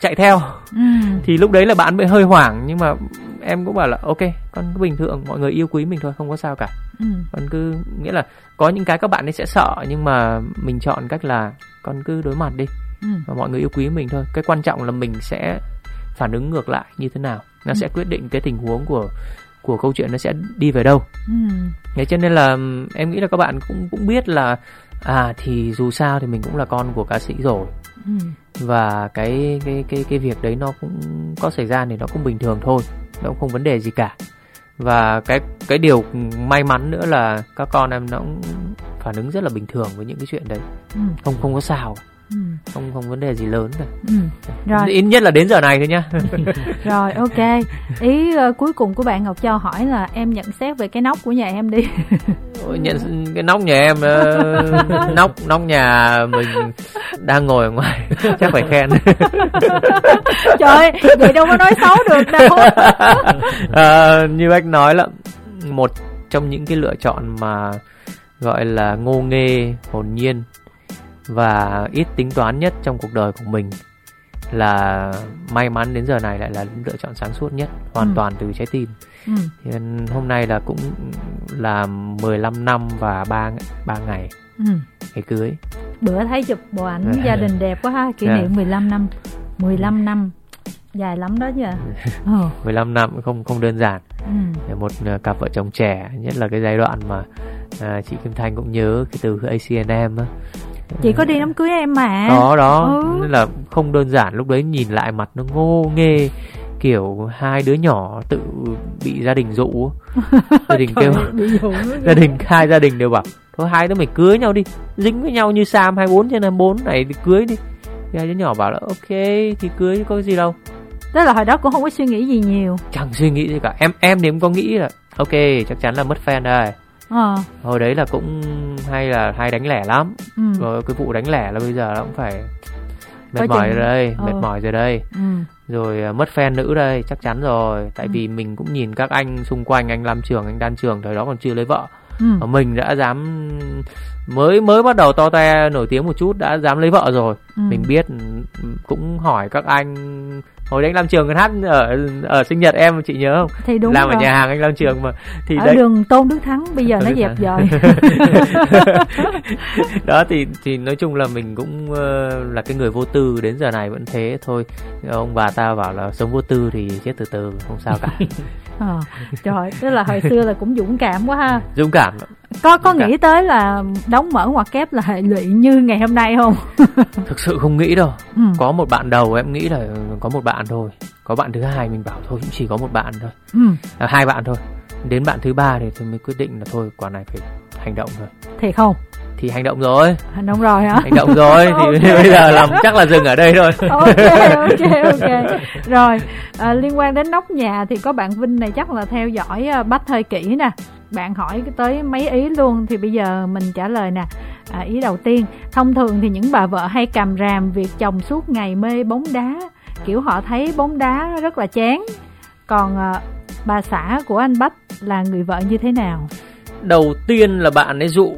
S3: chạy theo ừ. thì lúc đấy là bạn bị hơi hoảng nhưng mà em cũng bảo là ok con cứ bình thường mọi người yêu quý mình thôi không có sao cả ừ. con cứ nghĩa là có những cái các bạn ấy sẽ sợ nhưng mà mình chọn cách là con cứ đối mặt đi ừ. và mọi người yêu quý mình thôi cái quan trọng là mình sẽ phản ứng ngược lại như thế nào nó ừ. sẽ quyết định cái tình huống của của câu chuyện nó sẽ đi về đâu ừ. thế cho nên là em nghĩ là các bạn cũng cũng biết là à thì dù sao thì mình cũng là con của ca sĩ rồi ừ. và cái cái cái cái việc đấy nó cũng có xảy ra thì nó cũng bình thường thôi nó cũng không vấn đề gì cả và cái cái điều may mắn nữa là các con em nó cũng phản ứng rất là bình thường với những cái chuyện đấy. Ừ. không không có sao. Ừ. không không vấn đề gì lớn cả. Ừ. rồi. Ít nhất là đến giờ này thôi nhá. [laughs]
S1: Rồi ok. Ý uh, cuối cùng của bạn ngọc châu hỏi là em nhận xét về cái nóc của nhà em đi. [laughs]
S3: Nhận cái nóc nhà em uh, [laughs] nóc nóc nhà mình đang ngồi ở ngoài. Chắc phải khen.
S1: Trời vậy đâu có nói xấu được đâu.
S3: Uh, như bác nói là một trong những cái lựa chọn mà gọi là ngô nghê hồn nhiên và ít tính toán nhất trong cuộc đời của mình là may mắn đến giờ này lại là lựa chọn sáng suốt nhất hoàn ừ. toàn từ trái tim ừ. thì hôm nay là cũng là 15 năm và 3, 3 ngày ừ. ngày cưới
S1: bữa thấy chụp bộ ảnh gia đình đẹp quá ha kỷ niệm 15 năm 15 năm dài lắm đó chứ [laughs]
S3: ừ. 15 năm không không đơn giản ừ. một à, cặp vợ chồng trẻ nhất là cái giai đoạn mà à, chị Kim Thanh cũng nhớ cái từ ACNM á.
S1: Chị có đi đám cưới em mà.
S3: Đó đó. Ừ. nên là không đơn giản lúc đấy nhìn lại mặt nó ngô nghê kiểu hai đứa nhỏ tự bị gia đình dụ [laughs] gia đình kêu [laughs] gia đình hai gia đình đều bảo thôi hai đứa mày cưới nhau đi dính với nhau như sam 24 trên 24 này thì cưới đi. Thì hai đứa nhỏ bảo là ok thì cưới có cái gì đâu.
S1: Tức là hồi đó cũng không có suy nghĩ gì nhiều.
S3: Chẳng suy nghĩ gì cả. Em em thì cũng có nghĩ là ok chắc chắn là mất fan đây ờ. hồi đấy là cũng hay là hay đánh lẻ lắm ừ. rồi cái vụ đánh lẻ là bây giờ nó cũng phải mệt mỏi rồi đây ừ. mệt mỏi rồi đây ừ. rồi uh, mất fan nữ đây chắc chắn rồi tại ừ. vì mình cũng nhìn các anh xung quanh anh Lam Trường anh Đan Trường thời đó còn chưa lấy vợ ừ. mà mình đã dám mới mới bắt đầu to te nổi tiếng một chút đã dám lấy vợ rồi. Ừ. mình biết cũng hỏi các anh hồi đấy anh Lam Trường hát ở ở sinh nhật em chị nhớ không?
S1: Thì đúng
S3: làm
S1: rồi.
S3: ở nhà hàng anh Lam Trường mà.
S1: Thì ở đấy... đường Tôn Đức Thắng bây giờ nó dẹp rồi. [laughs]
S3: Đó thì thì nói chung là mình cũng uh, là cái người vô tư đến giờ này vẫn thế thôi. Ông bà ta bảo là sống vô tư thì chết từ từ không sao cả.
S1: À, [laughs] trời tức là hồi xưa là cũng dũng cảm quá ha.
S3: Dũng cảm
S1: có có nghĩ tới là đóng mở ngoặc kép là hệ [laughs] lụy như ngày hôm nay không? [laughs]
S3: Thực sự không nghĩ đâu. Ừ. có một bạn đầu em nghĩ là có một bạn thôi. Có bạn thứ hai mình bảo thôi cũng chỉ có một bạn thôi. Ừ. à, hai bạn thôi. Đến bạn thứ ba thì tôi mới quyết định là thôi quả này phải hành động rồi.
S1: Thì không.
S3: Thì hành động rồi.
S1: Hành động rồi hả?
S3: Hành động rồi. Thì [laughs] okay. bây giờ làm chắc là dừng ở đây thôi.
S1: Ok ok ok. Rồi à, liên quan đến nóc nhà thì có bạn vinh này chắc là theo dõi uh, bách hơi kỹ nè bạn hỏi tới mấy ý luôn thì bây giờ mình trả lời nè. À, ý đầu tiên thông thường thì những bà vợ hay cầm ràm việc chồng suốt ngày mê bóng đá. Kiểu họ thấy bóng đá rất là chán. Còn à, bà xã của anh bách là người vợ như thế nào?
S3: Đầu tiên là bạn ấy dụ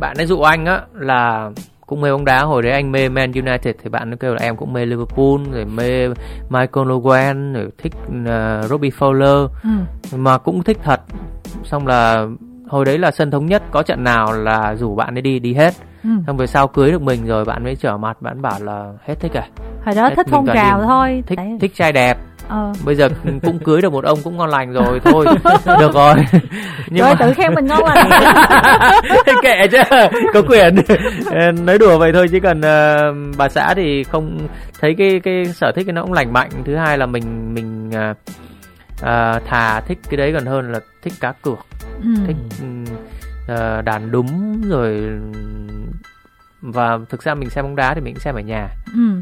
S3: bạn ấy dụ anh á là cũng mê bóng đá. Hồi đấy anh mê Man United thì bạn nó kêu là em cũng mê Liverpool rồi mê Michael Owen rồi thích uh, Robbie Fowler. Ừ. mà cũng thích thật. Xong là hồi đấy là sân thống nhất có trận nào là rủ bạn ấy đi đi hết. Ừ. xong về sau cưới được mình rồi bạn mới trở mặt bạn bảo là hết thích à
S1: hồi đó hết thích phong trào thôi.
S3: Thích thích trai đẹp ờ. bây giờ cũng cưới được một ông cũng ngon lành rồi thôi [laughs] được rồi.
S1: Nhưng rồi mà... tự khen mình ngon lành. [laughs]
S3: Kệ chứ có quyền. Nói đùa vậy thôi chứ còn uh, bà xã thì không thấy cái cái sở thích cái nó cũng lành mạnh. Thứ hai là mình mình uh, uh, thà thích cái đấy còn hơn là thích cá cược. Ừ. thích uh, đàn đúng rồi. Và thực ra mình xem bóng đá thì mình cũng xem ở nhà. Ừ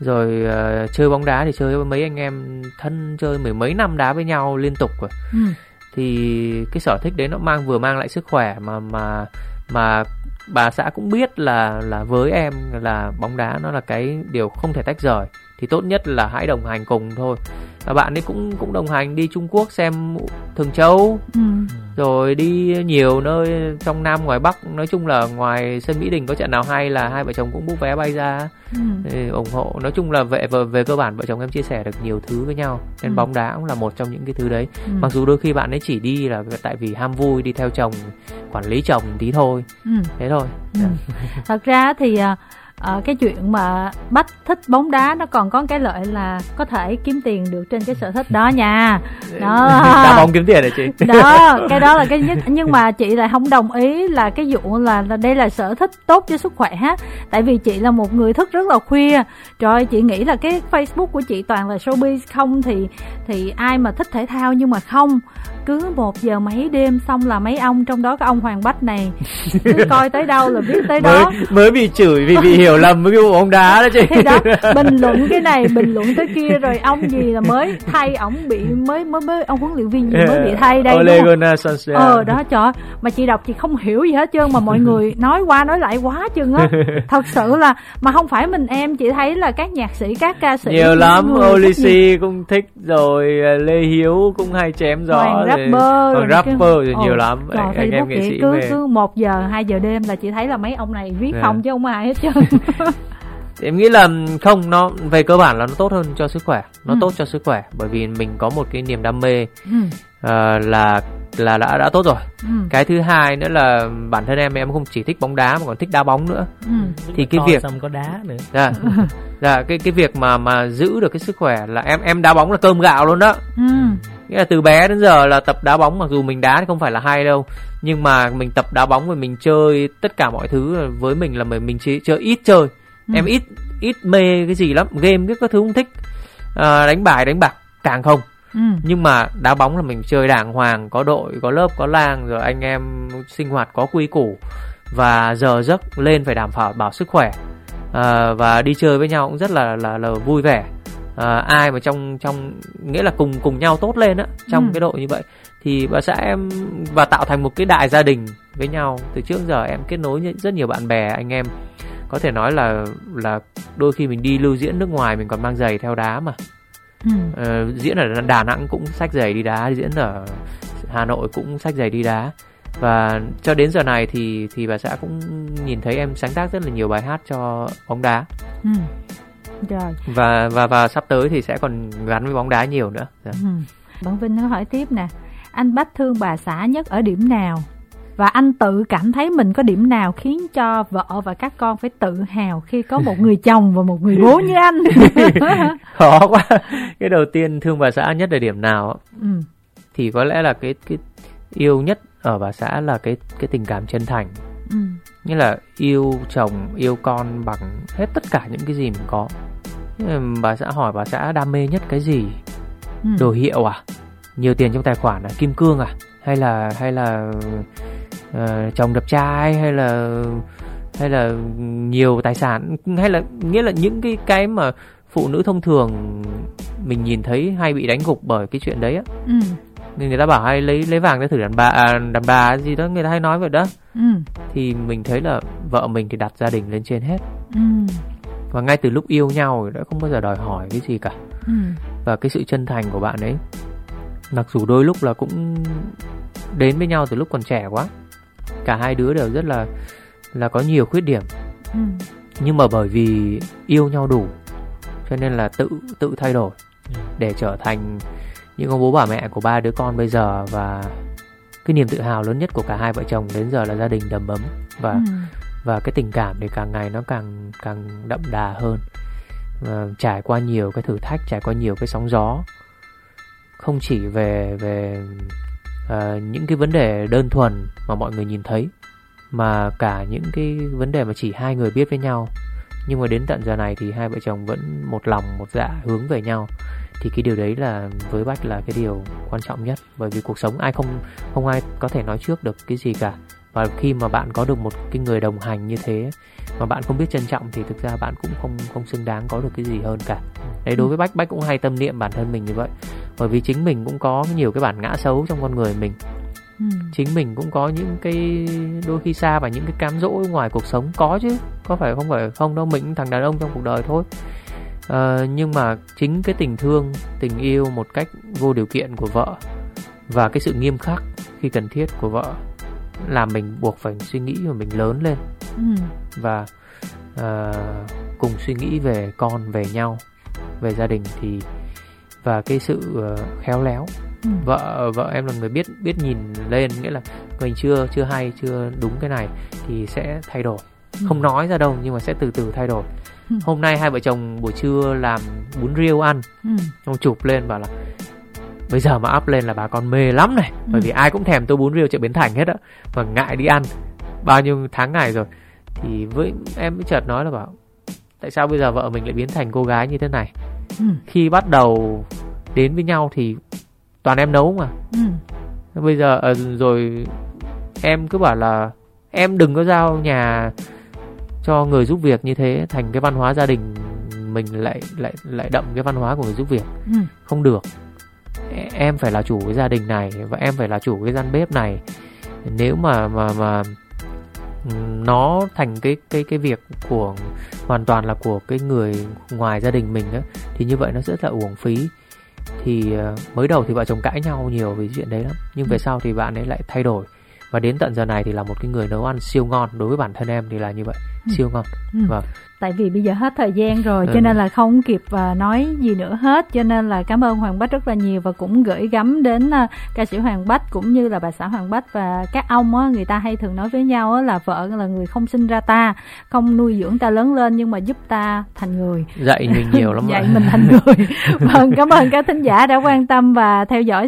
S3: rồi uh, chơi bóng đá thì chơi với mấy anh em thân chơi mười mấy năm đá với nhau liên tục rồi ừ. thì cái sở thích đấy nó mang vừa mang lại sức khỏe mà mà mà bà xã cũng biết là là với em là bóng đá nó là cái điều không thể tách rời thì tốt nhất là hãy đồng hành cùng thôi và bạn ấy cũng cũng đồng hành đi Trung Quốc xem Thường Châu ừ. rồi đi nhiều nơi trong Nam ngoài Bắc nói chung là ngoài sân Mỹ Đình có trận nào hay là hai vợ chồng cũng bút vé bay ra ừ. để ủng hộ nói chung là về về, về cơ bản vợ chồng em chia sẻ được nhiều thứ với nhau nên ừ. bóng đá cũng là một trong những cái thứ đấy ừ. mặc dù đôi khi bạn ấy chỉ đi là tại vì ham vui đi theo chồng quản lý chồng tí thôi ừ. thế thôi ừ.
S1: thật ra thì uh, cái chuyện mà bách thích bóng đá nó còn có cái lợi là có thể kiếm tiền được trên cái sở thích đó nha.
S3: Đó. [laughs] đá bóng kiếm tiền hả chị?
S1: Đó cái đó là cái nhất. Nhưng mà chị lại không đồng ý là cái vụ là, là đây là sở thích tốt cho sức khỏe ha tại vì chị là một người thức rất là khuya. Rồi chị nghĩ là cái facebook của chị toàn là showbiz không thì thì ai mà thích thể thao nhưng mà không. Cứ một giờ mấy đêm xong là mấy ông trong đó có ông hoàng bách này. Cứ coi tới đâu là biết tới đó.
S3: mới, mới bị chửi vì bị hiểu [laughs] lầm với cái vụ bóng đá đó
S1: thì đó bình luận [laughs] cái này bình luận tới kia rồi ông gì là mới thay ổng bị mới mới mới ông huấn luyện viên gì mới bị thay đây
S3: Ole Gunnar Solskjaer.
S1: Ờ đó trời mà chị đọc chị không hiểu gì hết trơn mà mọi người nói qua nói lại quá chừng á. [laughs] Thật sự là mà không phải mình em chị thấy là các nhạc sĩ các ca sĩ
S3: nhiều lắm Olisi cũng thích rồi Lê Hiếu cũng hay chém gió
S1: Hoàng rapper
S3: rồi rapper rồi nhiều lắm.
S1: trời, anh em nghệ sĩ cứ cứ một giờ hai giờ đêm là chị thấy là mấy ông này viết yeah. không chứ không ai hết trơn [laughs]
S3: em nghĩ là không nó về cơ bản là nó tốt hơn cho sức khỏe nó ừ. tốt cho sức khỏe bởi vì mình có một cái niềm đam mê ừ. uh, là là đã đã tốt rồi ừ. cái thứ hai nữa là bản thân em em không chỉ thích bóng đá mà còn thích đá bóng nữa ừ. thì cái việc
S2: xong có đá nữa
S3: dạ dạ cái cái việc mà mà giữ được cái sức khỏe là em em đá bóng là cơm gạo luôn đó ừ. Nghĩa là từ bé đến giờ là tập đá bóng mặc dù mình đá thì không phải là hay đâu. Nhưng mà mình tập đá bóng và mình chơi tất cả mọi thứ với mình là mình mình chỉ chơi ít chơi. Ừ. em ít ít mê cái gì lắm. Game biết các thứ không thích. À, đánh bài đánh bạc càng không. Ừ. nhưng mà đá bóng là mình chơi đàng hoàng có đội có lớp có lang rồi anh em sinh hoạt có quy củ. Và giờ giấc lên phải đảm bảo bảo sức khỏe. À, và đi chơi với nhau cũng rất là là là vui vẻ à, ai mà trong trong nghĩa là cùng cùng nhau tốt lên á trong ừ. cái độ như vậy thì bà xã em và tạo thành một cái đại gia đình với nhau từ trước giờ em kết nối rất nhiều bạn bè anh em có thể nói là là đôi khi mình đi lưu diễn nước ngoài mình còn mang giày theo đá mà ừ. uh, diễn ở Đà Nẵng cũng sách giày đi đá diễn ở Hà Nội cũng sách giày đi đá và cho đến giờ này thì thì bà xã cũng nhìn thấy em sáng tác rất là nhiều bài hát cho bóng đá ừ. Rồi. Và và và sắp tới thì sẽ còn gắn với bóng đá nhiều nữa. Dạ. ừ.
S1: bạn Vinh hỏi tiếp nè. Anh Bách thương bà xã nhất ở điểm nào? Và anh tự cảm thấy mình có điểm nào khiến cho vợ và các con phải tự hào khi có một người [laughs] chồng và một người bố như anh? [laughs]
S3: Khó quá. Cái đầu tiên thương bà xã nhất là điểm nào? Ừ. thì có lẽ là cái cái yêu nhất ở bà xã là cái cái tình cảm chân thành. Ừ. như là yêu chồng yêu con bằng hết tất cả những cái gì mình có bà xã hỏi bà xã đam mê nhất cái gì? Ừ. đồ hiệu à? Nhiều tiền trong tài khoản à? Kim cương à? Hay là hay là uh, chồng đẹp trai? Hay là hay là nhiều tài sản? Hay là nghĩa là những cái cái mà phụ nữ thông thường mình nhìn thấy hay bị đánh gục bởi cái chuyện đấy á. Ừ. nên người ta bảo hay lấy lấy vàng để thử đàn bà à, đàn bà gì đó người ta hay nói vậy đó. Ừ. thì mình thấy là vợ mình thì đặt gia đình lên trên hết. Ừ. và ngay từ lúc yêu nhau đã không bao giờ đòi hỏi cái gì cả ừ. và cái sự chân thành của bạn ấy mặc dù đôi lúc là cũng đến với nhau từ lúc còn trẻ quá cả hai đứa đều rất là là có nhiều khuyết điểm ừ. nhưng mà bởi vì yêu nhau đủ cho nên là tự tự thay đổi ừ. để trở thành những ông bố bà mẹ của ba đứa con bây giờ và cái niềm tự hào lớn nhất của cả hai vợ chồng đến giờ là gia đình đầm ấm và ừ và cái tình cảm thì càng ngày nó càng càng đậm đà hơn. Và trải qua nhiều cái thử thách trải qua nhiều cái sóng gió. Không chỉ về về uh, những cái vấn đề đơn thuần mà mọi người nhìn thấy mà cả những cái vấn đề mà chỉ hai người biết với nhau. Nhưng mà đến tận giờ này thì hai vợ chồng vẫn một lòng một dạ hướng về nhau. Thì cái điều đấy là với bách là cái điều quan trọng nhất. Bởi vì cuộc sống ai không không ai có thể nói trước được cái gì cả và khi mà bạn có được một cái người đồng hành như thế mà bạn không biết trân trọng thì thực ra bạn cũng không không xứng đáng có được cái gì hơn cả. Đấy đối với bách bách cũng hay tâm niệm bản thân mình như vậy. Bởi vì chính mình cũng có nhiều cái bản ngã xấu trong con người mình. Ừ. chính mình cũng có những cái đôi khi xa và những cái cám dỗ ngoài cuộc sống. Có chứ có phải không phải không đâu mình thằng đàn ông trong cuộc đời thôi. À, nhưng mà chính cái tình thương tình yêu một cách vô điều kiện của vợ và cái sự nghiêm khắc khi cần thiết của vợ làm mình buộc phải suy nghĩ và mình lớn lên ừ. và uh, cùng suy nghĩ về con về nhau về gia đình thì và cái sự uh, khéo léo ừ. vợ vợ em là người biết biết nhìn lên nghĩa là mình chưa chưa hay chưa đúng cái này thì sẽ thay đổi ừ. không nói ra đâu nhưng mà sẽ từ từ thay đổi ừ. hôm nay hai vợ chồng buổi trưa làm bún riêu ăn ừ. ông chụp lên bảo là bây giờ mà up lên là bà con mê lắm này ừ. bởi vì ai cũng thèm tô bún riêu chợ bến thành hết á mà ngại đi ăn bao nhiêu tháng ngày rồi thì với em mới chợt nói là bảo tại sao bây giờ vợ mình lại biến thành cô gái như thế này ừ. khi bắt đầu đến với nhau thì toàn em nấu mà ừ. bây giờ à, rồi em cứ bảo là em đừng có giao nhà cho người giúp việc như thế thành cái văn hóa gia đình mình lại lại lại đậm cái văn hóa của người giúp việc ừ. không được em phải là chủ cái gia đình này và em phải là chủ cái gian bếp này nếu mà mà mà nó thành cái cái cái việc của hoàn toàn là của cái người ngoài gia đình mình á thì như vậy nó rất là uổng phí thì uh, mới đầu thì vợ chồng cãi nhau nhiều vì chuyện đấy lắm nhưng về ừ. sau thì bạn ấy lại thay đổi và đến tận giờ này thì là một cái người nấu ăn siêu ngon đối với bản thân em thì là như vậy ừ. siêu ngon
S1: ừ. vâng tại vì bây giờ hết thời gian rồi ừ. cho nên là không kịp uh, nói gì nữa hết. Cho nên là cảm ơn Hoàng Bách rất là nhiều và cũng gửi gắm đến uh, ca sĩ Hoàng Bách cũng như là bà xã Hoàng Bách và các ông á người ta hay thường nói với nhau á là vợ là người không sinh ra ta không nuôi dưỡng ta lớn lên nhưng mà giúp ta thành người.
S3: Dạy mình nhiều lắm [laughs]
S1: dạy mình thành người. [laughs] Vâng cảm ơn các thính giả đã quan tâm và theo dõi